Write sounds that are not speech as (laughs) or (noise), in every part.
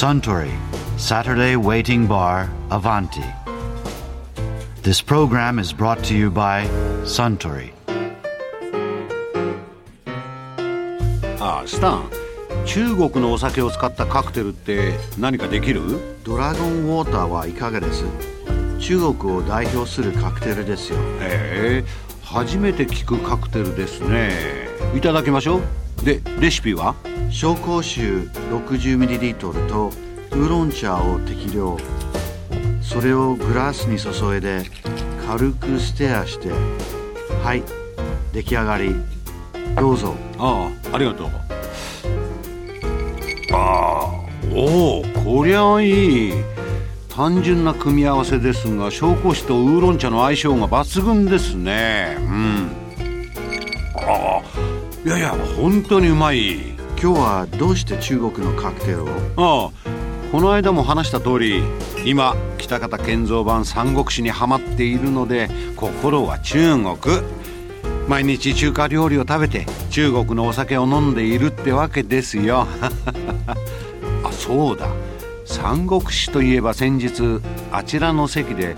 Suntory Saturday Waiting Bar Avanti. This program is brought to you by Suntory. ああスタン中国のお酒を使ったカクテルって何かできる？ドラゴンウォーターはいかがです？中国を代表するカクテルですよ。へえ初めて聞くカクテルですね。いただきましょう。でレシピは？紹興酒 60ml とウーロン茶を適量。それをグラスに注いで軽くステアしてはい出来上がり。どうぞ。ああありがとう。ああおおこりゃいい。単純な組み合わせですが紹興酒とウーロン茶の相性が抜群ですね。うん。ああいやいや本当にうまい。今日はどうして中国のカクテルを？ああこの間も話した通り今北方健三版三国志にはまっているので心は中国。毎日中華料理を食べて中国のお酒を飲んでいるってわけですよ。(laughs) あそうだ。三国志といえば先日あちらの席で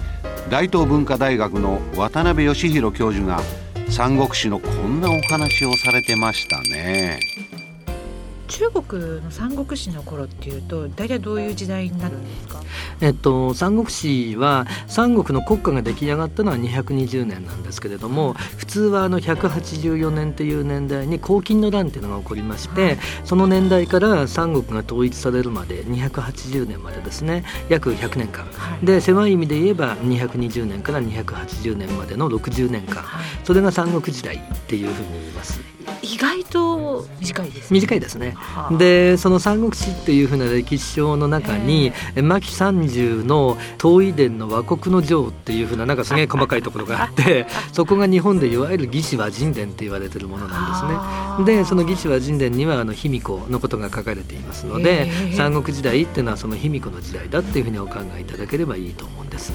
大東文化大学の渡辺義弘教授が三国志のこんなお話をされてましたね。中国の三国志の頃っていうと大体どういう時代になるんですか？えっと、三国志は三国の国家が出来上がったのは220年なんですけれども普通はあの184年という年代に黄巾の乱っていうのが起こりまして、はい、その年代から三国が統一されるまで280年までですね。約100年間、はい、で狭い意味で言えば220年から280年までの60年間、はい、それが三国時代っていうふうに言います。意外と短いです、ね、短いですね。でその三国志っていうふうな歴史書の中に牧三十の東夷伝の和国の城っていうふうななんかすげえ細かいところがあって (laughs) そこが日本でいわゆる義士和人伝って言われてるものなんですね。でその義士和人伝にはあの卑弥呼のことが書かれていますので三国時代っていうのはその卑弥呼の時代だっていうふうにお考えいただければいいと思うんです。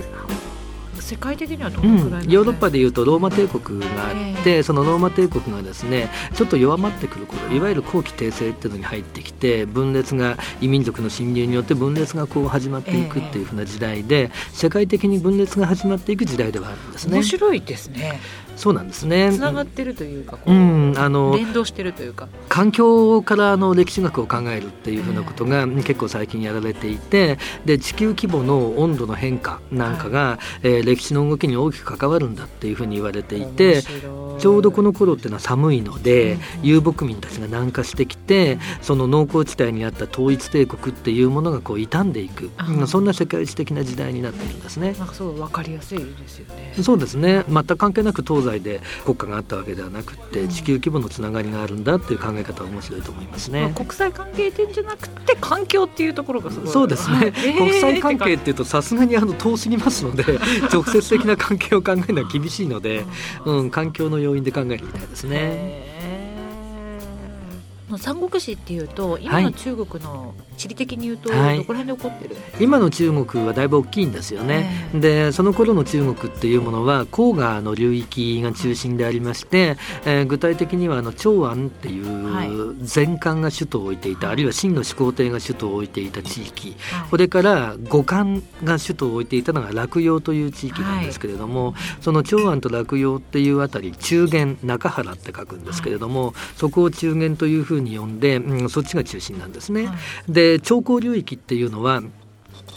世界的にはどのくらい、うん、ヨーロッパでいうとローマ帝国があって、そのローマ帝国がですねちょっと弱まってくる頃い。わゆる後期帝政っていうのに入ってきて分裂が異民族の侵入によって分裂がこう始まっていくっていうふうな時代で、世界的に分裂が始まっていく時代ではあるんですね。面白いですねそうなんですね。つながってるというか、うん、あの連動してるというか、環境からあの歴史学を考えるっていうふうなことが結構最近やられていて、で地球規模の温度の変化なんかが、はい、えー、歴史の動きに大きく関わるんだっていうふうに言われていて、ちょうどこの頃っていうのは寒いので、遊牧民たちが南下してきて、その農耕地帯にあった統一帝国っていうものがこう傷んでいく、そんな世界史的な時代になっているんですね。なんかそう分かりやすいですよね。そうですね。全く関係なく東西で国家があったわけではなくて地球規模のつながりがあるんだっていう考え方は面白いと思いますね、まあ、国際関係点じゃなくて環境っていうところがそうですね、えー、国際関係っていうとさすがにあの遠すぎますので直接的な関係を考えるのは厳しいので、うん、環境の要因で考えていきたいですね。えー三国志っていうと今の中国の地理的に言うと、どこら辺で起こってる、はい、今の中国はだいぶ大きいんですよね、えー、でその頃の中国っていうものは黄河の流域が中心でありまして、えー、具体的にはあの長安っていう前漢が首都を置いていた、はい、あるいは秦の始皇帝が首都を置いていた地域、はい、これから五漢が首都を置いていたのが洛陽という地域なんですけれども、その長安と洛陽っていうあたり中原中原って書くんですけれども、そこを中原というふうに呼んで、うん、そっちが中心なんですね。で長江流域っていうのは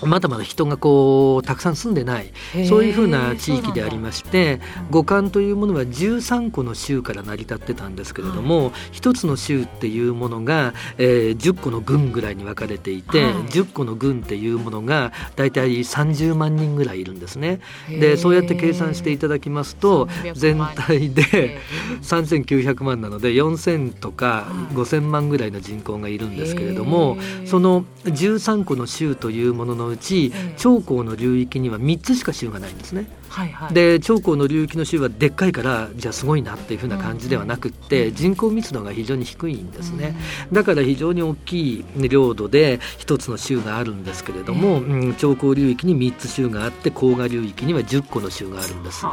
まだまだ人がこうたくさん住んでないそういうふうな地域でありまして五感というものは13個の州から成り立ってたんですけれども、はい、1つの州っていうものが、えー、10個の郡ぐらいに分かれていて、はい、10個の郡っていうものが大体30万人ぐらいいるんですね。でそうやって計算していただきますと全体で3900万なので4000とか5000万ぐらいの人口がいるんですけれどもその13個の州というもののうち長江の流域には3つしか州がないんですね。はいはい、で長江の流域の州はでっかいからじゃあすごいなっていうふうな感じではなくって、うん、人口密度が非常に低いんですね、うん、だから非常に大きい領土で一つの州があるんですけれども、えー、うん、長江流域に3つ州があって黄河流域には10個の州があるんです。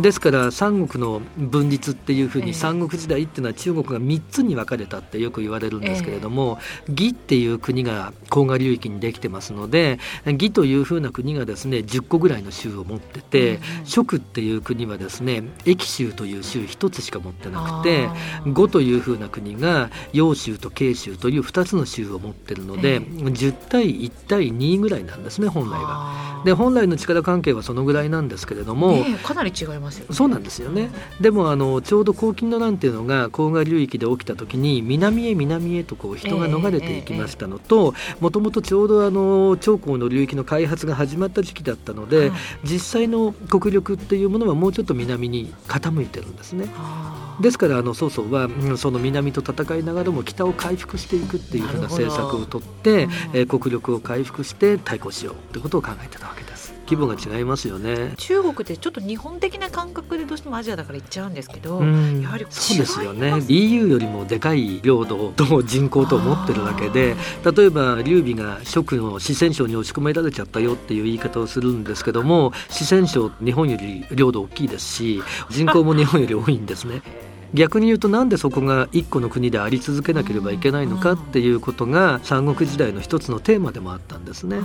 ですから三国の分立っていうふうに三国時代っていうのは中国が3つに分かれたってよく言われるんですけれども、義っていう国が黄河流域にできてますので義というふうな国がですね10個ぐらいの州を持ってて蜀っていう国はですね益州という州1つしか持ってなくて呉というふうな国が揚州と慶州という2つの州を持ってるので10対1対2ぐらいなんですね本来は。で本来の力関係はそのぐらいなんですけれども、かなり違いますよ、ね、そうなんですよね。でもあのちょうど黄金の乱っていうのが黄河流域で起きた時に南へ南へとこう人が逃れていきましたのともともとちょうどあの長江の流域の開発が始まった時期だったので、はい、実際の国力っていうものはもうちょっと南に傾いてるんですね。ですからあの曹操は、うん、その南と戦いながらも北を回復していくっていうふうな政策をとって、うん、えー、国力を回復して対抗しようってことを考えてたわけです。規模が違いますよね。中国ってちょっと日本的な感覚でどうしてもアジアだから行っちゃうんですけど、やはりそうですよね。EU よりもでかい領土と人口と思ってるわけで例えば劉備が蜀の四川省に押し込められちゃったよっていう言い方をするんですけども四川省日本より領土大きいですし人口も日本より多いんですね。逆に言うとなんでそこが一個の国であり続けなければいけないのかっていうことが三国時代の一つのテーマでもあったんですね。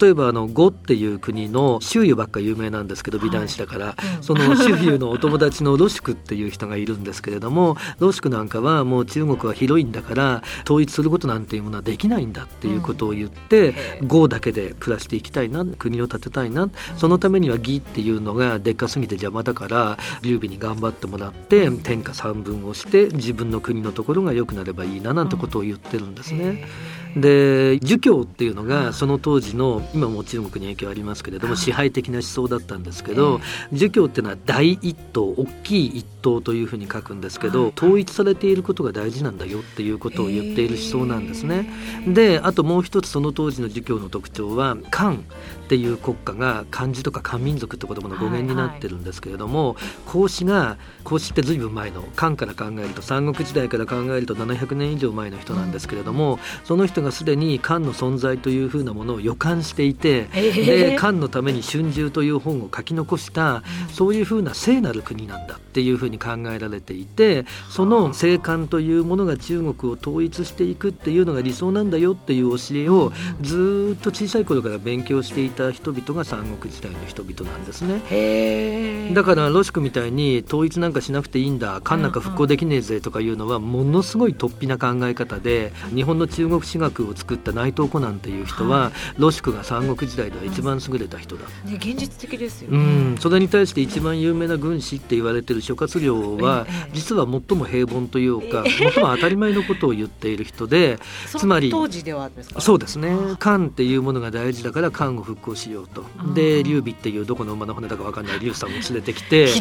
例えばあの呉っていう国の周遊ばっか有名なんですけど美男子だから、その周遊のお友達のロシクっていう人がいるんですけれどもロシクなんかはもう中国は広いんだから統一することなんていうものはできないんだっていうことを言って、呉だけで暮らしていきたいな国を建てたいな。そのためには義っていうのがでっかすぎて邪魔だから劉備に頑張ってもらって天下半分をして自分の国のところが良くなればいいななんてことを言ってるんですね。で儒教っていうのがその当時の今も中国に影響ありますけれども支配的な思想だったんですけど儒教っていうのは大一統大きい一統というふうに書くんですけど統一されていることが大事なんだよっていうことを言っている思想なんですね。であともう一つその当時の儒教の特徴は漢っていう国家が漢字とか漢民族って言葉の語源になってるんですけれども孔子が孔子って随分前の漢から考えると三国時代から考えると700年以上前の人なんですけれどもその人がすでに漢の存在というふうなものを予感していて、えー、で漢のために「春秋」という本を書き残したそういうふうな聖なる国なんだっていうふうに考えられていてその聖漢というものが中国を統一していくっていうのが理想なんだよっていう教えをずっと小さい頃から勉強していた人々が三国時代の人々なんですね。だからロシクみたいに統一なんかしなくていいんだ漢なんか復興できねえぜとかいうのはものすごい突飛な考え方で日本の中国史学を作った内藤湖南という人は、はい、ロシクが三国時代では一番優れた人だ、ね、現実的ですよ、ね、うん。それに対して一番有名な軍師って言われてる諸葛亮は、実は最も平凡というか、最も当たり前のことを言っている人で (laughs) つまり当時ではそうですね。漢っていうものが大事だから漢を復興しようと。で劉備っていうどこの馬の骨だか分かんない劉さんを連れてきて (laughs)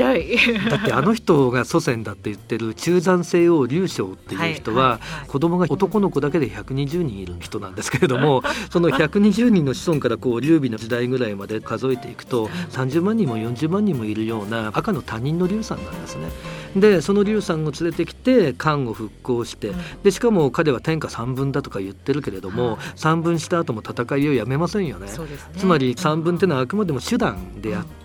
だってあの人が祖先だって言ってる中山西王劉将っていう人は、子供が男の子だけで120人いる人なんですけれども (laughs) その120人の子孫からこう劉備の時代ぐらいまで数えていくと30万人も40万人もいるような赤の他人の劉さんなんですね。でその劉さんを連れてきて漢を復興してでしかも彼は天下三分だとか言ってるけれども三分した後も戦いをやめませんよね。ねつまり三分っていうのはあくまでも手段であって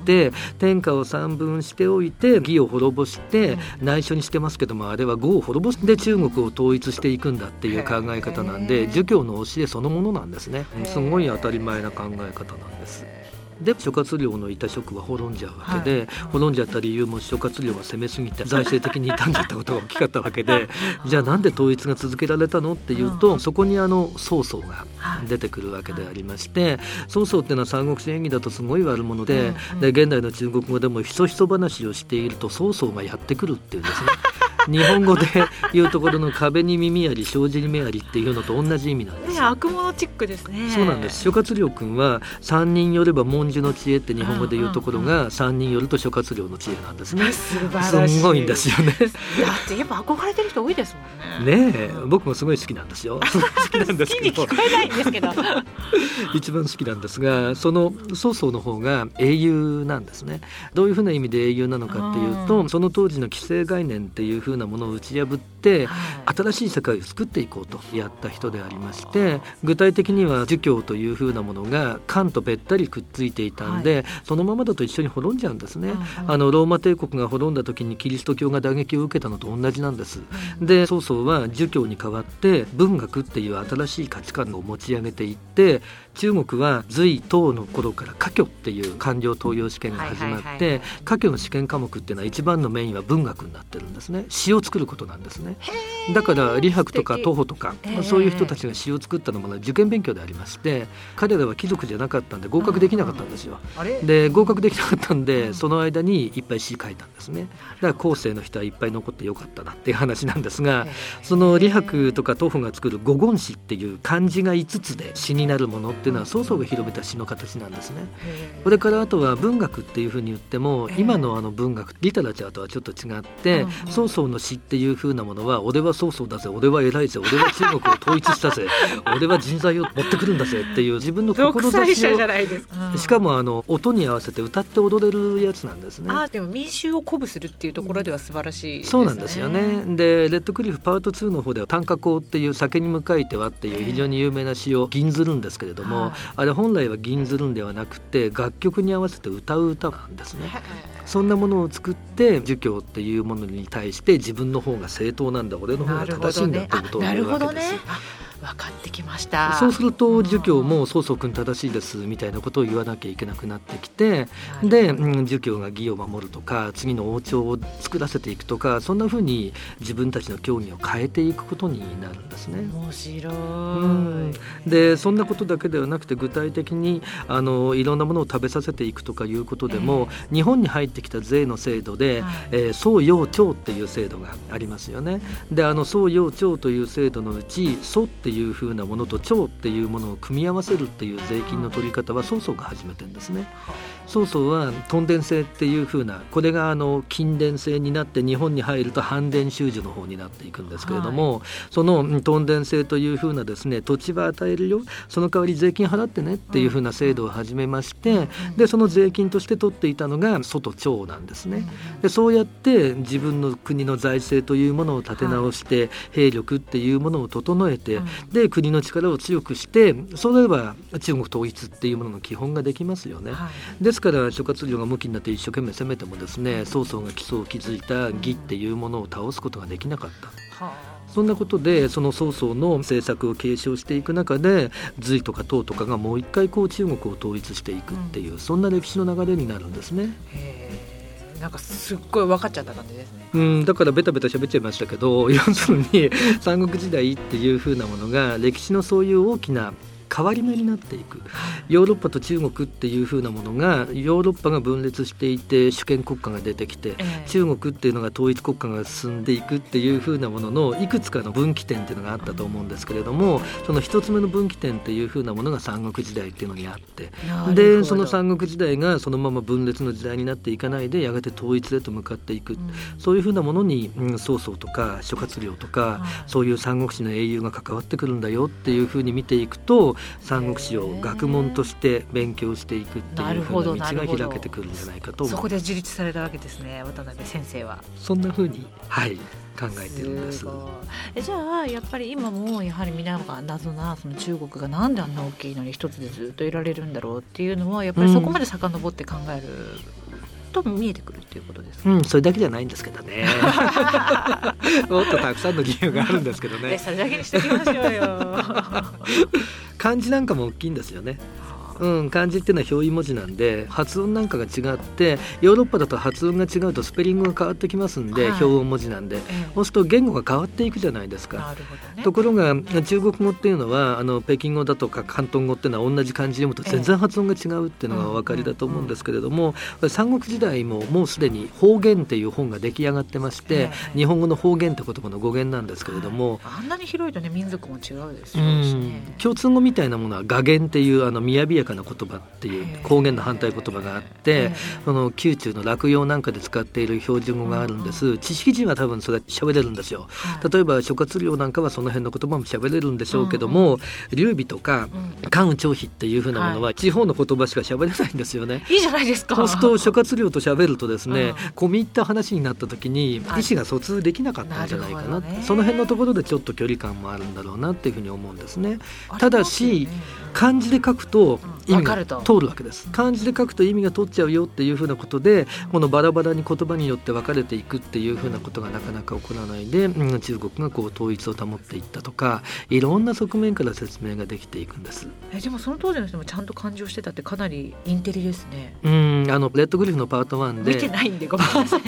天下を三分しておいて義を滅ぼして内緒にしてますけどもあれは呉を滅ぼして中国を統一していくんだっていう考え方なんで儒教の教えそのものなんですね。すごい当たり前な考え方なんです。で諸葛亮のいた職は滅んじゃうわけで、はい、滅んじゃった理由も諸葛亮が攻めすぎて財政的に傷んじゃったことが大きかったわけで (laughs) じゃあなんで統一が続けられたのっていうと、うん、そこにあの曹操が出てくるわけでありまして、曹操っていうのは三国志演義だとすごい悪者でうんうん、で現代の中国語でもひそひそ話をしていると曹操がやってくるっていうんですね。(laughs) 日本語で言うところの壁に耳あり障子に目ありっていうのと同じ意味なんですね悪者チックですね。そうなんです。諸葛亮君は三人よれば文殊の知恵って日本語で言うところが三人よると諸葛亮の知恵なんですね。(laughs) 素晴らしい。すごいんですよね。だってやっぱ憧れてる人多いですもんね。ねえ僕もすごい好きなんですよ。(laughs) 好きなんですけど。聞こえないんですけど。(laughs) 一番好きなんですがその曹操の方が英雄なんですね。どういうふうな意味で英雄なのかっていうとその当時の既成概念っていうふうなものを打ち破って、新しい世界を作っていこうとやった人でありまして具体的には儒教というふうなものが漢とべったりくっついていたんで、はい、そのままだと一緒に滅んじゃうんですね、あのローマ帝国が滅んだ時にキリスト教が打撃を受けたのと同じなんです、で曹操は儒教に代わって文学っていう新しい価値観を持ち上げていって中国は隋唐の頃から科挙っていう官僚登用試験が始まって科挙の試験科目っていうのは一番のメインは文学になってるんですね。詩を作ることなんですねだから李白とか徒歩とか、まあ、そういう人たちが詩を作ったのも受験勉強でありまして彼らは貴族じゃなかったんで合格できなかったんですよ。で合格できなかったんでその間にいっぱい詩書いたんですね。だから後世の人はいっぱい残ってよかったなっていう話なんですがその李白とか徒歩が作る五言詩っていう漢字が5つで詩になるものっていうのは曹操が広めた詩の形なんですね。これからあとは文学っていうふうに言っても今のあの文学リタラチャーとはちょっと違って曹操の詩っていうふうなものは俺は曹操だぜ。俺は偉いぜ。俺は中国を統一したぜ。(laughs) 俺は人材を持ってくるんだぜ。っていう自分の志を。しかもあの音に合わせて歌って踊れるやつなんですね。あでも民衆を鼓舞するっていうところでは素晴らしい、ね、そうなんですよね。でレッドクリフパート2の方では短歌校っていう酒に向かいてはっていう非常に有名な詩を吟ずるんですけれども、あれ本来は吟ずるんではなくて楽曲に合わせて歌う歌なんですね。そんなものを作って儒教っていうものに対して自分の方が正当なんだ俺の方が正しいんだってことを言うわけです。分かってきました。そうすると儒教も曹操君正しいですみたいなことを言わなきゃいけなくなってきてで、うん、儒教が義を守るとか次の王朝を作らせていくとかそんなふうに自分たちの教義を変えていくことになるんですね。面白い、うん、でそんなことだけではなくて具体的にあのいろんなものを食べさせていくとかいうことでも、えー、日本に入ってきた税の制度で、はい、えー、宋養朝っていう制度がありますよね。であの宋養朝という制度のうち宋ってっていう風なものと腸っていうものを組み合わせるっていう税金の取り方は曹操が始めてんですね。曹操は屯田制っていう風なこれがあの近伝制になって日本に入ると反伝収受の方になっていくんですけれども、はい、その屯田制という風なですね土地は与えるよその代わり税金払ってねっていう風な制度を始めまして、でその税金として取っていたのが外町なんですね。でそうやって自分の国の財政というものを立て直して、兵力っていうものを整えて、で国の力を強くしてそうなれば中国統一っていうものの基本ができますよね。はい、ですから諸葛亮が向きになって一生懸命攻めてもですね曹操が基礎を築いた義っていうものを倒すことができなかった。はあそんなことでその曹操の政策を継承していく中で隋とか唐とかがもう一回こう中国を統一していくっていう、うん、そんな歴史の流れになるんですね。なんかすっごい分かっちゃった感じですね。うん、だからベタベタ喋っちゃいましたけど要するに三国時代っていうふうなものが歴史のそういう大きな変わり目になっていく。ヨーロッパと中国っていう風なものがヨーロッパが分裂していて主権国家が出てきて、中国っていうのが統一国家が進んでいくっていう風なもののいくつかの分岐点っていうのがあったと思うんですけれどもその一つ目の分岐点っていう風なものが三国時代っていうのにあってでその三国時代がそのまま分裂の時代になっていかないでやがて統一へと向かっていく、うん、そういう風なものに、うん、曹操とか諸葛亮とか、そういう三国志の英雄が関わってくるんだよっていう風に見ていくと三国志を学問として勉強していくっていうふうな道が開けてくるんじゃないかとそこで自立されたわけですね渡辺先生は。そんなふうにはい考えてるんですえじゃあやっぱり今もやはり皆が謎なその中国がなんであんな大きいのに一つでずっといられるんだろうっていうのはやっぱりそこまで遡って考える。と見えてくるっていうことです、うん、それだけじゃないんですけどね。(laughs) もっとたくさんの理由があるんですけどね。(laughs) それだけにしておきましょうよ。(laughs) 漢字なんかも大きいんですよね。うん、漢字っていうのは表意文字なんで発音なんかが違ってヨーロッパだと発音が違うとスペリングが変わってきますんで、はい、表音文字なんで、そうすると言語が変わっていくじゃないですか。ね、ところが中国語っていうのはあの北京語だとか広東語っていうのは同じ漢字読むと全然発音が違うっていうのがお分かりだと思うんですけれども、三国時代ももうすでに方言っていう本が出来上がってまして、日本語の方言って言葉の語源なんですけれども、あんなに広いとね民族も違うですよね。共通語みたいなものは雅言っていうあの雅やかな言葉っていう方言の反対言葉があってその宮中の落葉なんかで使っている標準語があるんです。知識人は多分それ喋れるんですよ。例えば諸葛亮なんかはその辺の言葉も喋れるんでしょうけども劉備とか関羽張飛っていうふうなものは地方の言葉しか喋れないんですよね。いいじゃないですか。そうすると諸葛亮と喋るとですね込み入った話になった時に意思が疎通できなかったんじゃないかな。その辺のところでちょっと距離感もあるんだろうなっていうふうに思うんですね。ただし漢字で書くと意味が通るわけです。漢字で書くと意味が通っちゃうよっていうふうなことでこのバラバラに言葉によって分かれていくっていうふうなことがなかなか起こらないで、うん、中国がこう統一を保っていったとかいろんな側面から説明ができていくんです。えでもその当時の人もちゃんと漢字をしてたってかなりインテリですね。うんあのレッドグリフのパート1で見てないんでごめんなさい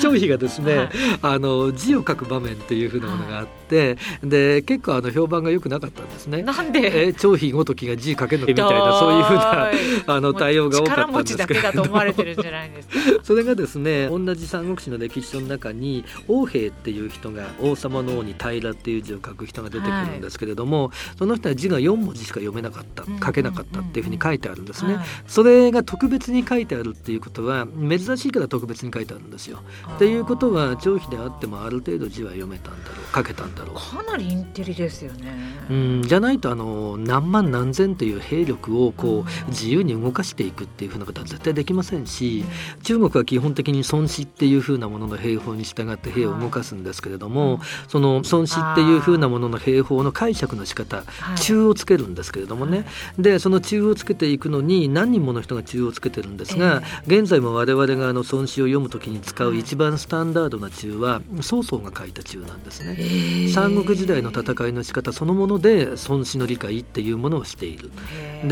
張飛がですね、はい、あの字を書く場面っていうふうなものがあって、はい、で結構あの評判が良くなかったんですね。なんで？え張飛ごときが字書けるのみたいなそういうふうなあの対応が多かったんですけど。(laughs) それがですね同じ三国志の歴史書の中に王兵っていう人が王様の王に平っていう字を書く人が出てくるんですけれども、はい、その人は字が4文字しか読めなかった書けなかったっていうふうに書いてあるんですね、はい、それが特別に書いてあるっていうことは珍しいから特別に書いてあるんですよ。っていうことは張飛であってもある程度字は読めたんだろう。書けたんだろう。かなりインテリですよね。うんじゃないとあの何万何千という兵力をこう自由に動かしていくっていうふうなことは絶対できませんし中国は基本的に孫子っていうふうなものの兵法に従って兵を動かすんですけれどもその孫子っていうふうなものの兵法の解釈の仕方中をつけるんですけれどもね。でその中をつけていくのに何人もの人が中をつけてるんですが現在も我々があの孫子を読むときに使う一番スタンダードな中は曹操が書いた中なんですね。三国時代の戦いの仕方そのもので孫子の理解っていうものをしている。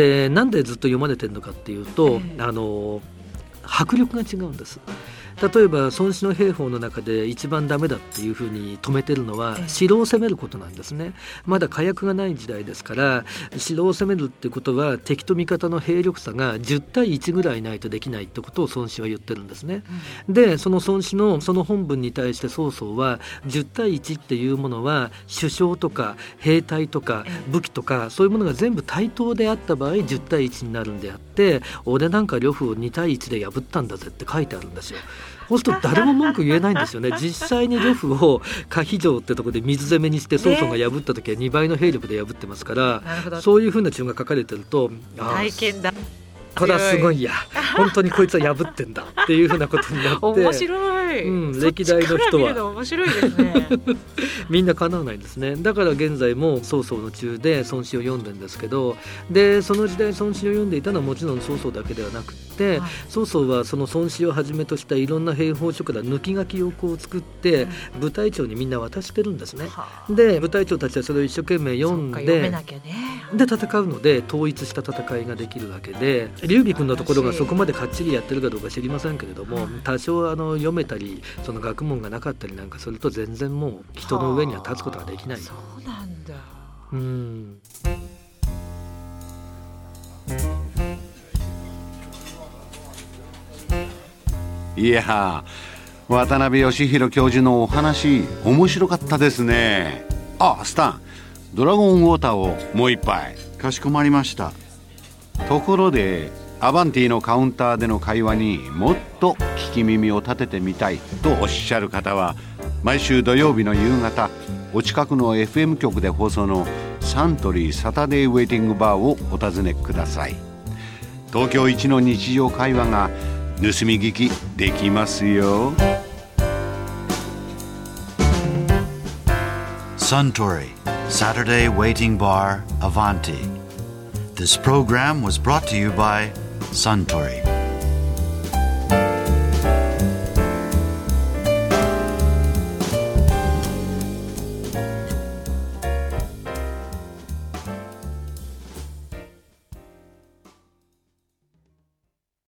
でなんでずっと読まれてるのかっていうと、あの迫力が違うんです。例えば孫子の兵法の中で一番ダメだっていうふうに止めてるのは城を攻めることなんですね。まだ火薬がない時代ですから城を攻めるってことは敵と味方の兵力差が10対1ぐらいないとできないってことを孫子は言ってるんですね、うん、でその孫子のその本文に対して曹操は10対1っていうものは首相とか兵隊とか武器とかそういうものが全部対等であった場合10対1になるんであって俺なんか呂布を2対1で破ったんだぜって書いてあるんですよ。そうすると誰も文句言えないんですよね。(laughs) 実際に呂布を可否城ってとこで水攻めにして曹操が破った時は2倍の兵力で破ってますから、そういうふうな注が書かれてると体験だ。これはすごいや。本当にこいつは破ってんだっていうふうなことになって。(laughs) 面白い、うん、歴代の人は。面白いですね。(laughs) みんな叶わないんですね。だから現在も曹操の中で孫子を読んでんですけどでその時代孫子を読んでいたのはもちろん曹操だけではなくて、はい、曹操はその孫子をはじめとしたいろんな兵法書から抜き書きをこう作って、部隊長にみんな渡してるんですね、で部隊長たちはそれを一生懸命読んで、ね、で戦うので統一した戦いができるわけで劉備君のところがそこまでかっちりやってるかどうか知りませんけれども多少あの読めたりその学問がなかったりなんかすると全然もう人の上には立つことができない。そうなんだ。うん。いや渡辺義弘教授のお話面白かったですね。あスタンドラゴンウォーターをもう一杯。かしこまりました。ところでアバンティのカウンターでの会話にもっと聞き耳を立ててみたいとおっしゃる方は毎週土曜日の夕方お近くの FM 局で放送のサントリーサタデーウェイティングバーをお尋ねください。東京一の日常会話が盗み聞きできますよ。Suntory Saturday Waiting Bar Avanti. This program was brought to you by Suntory.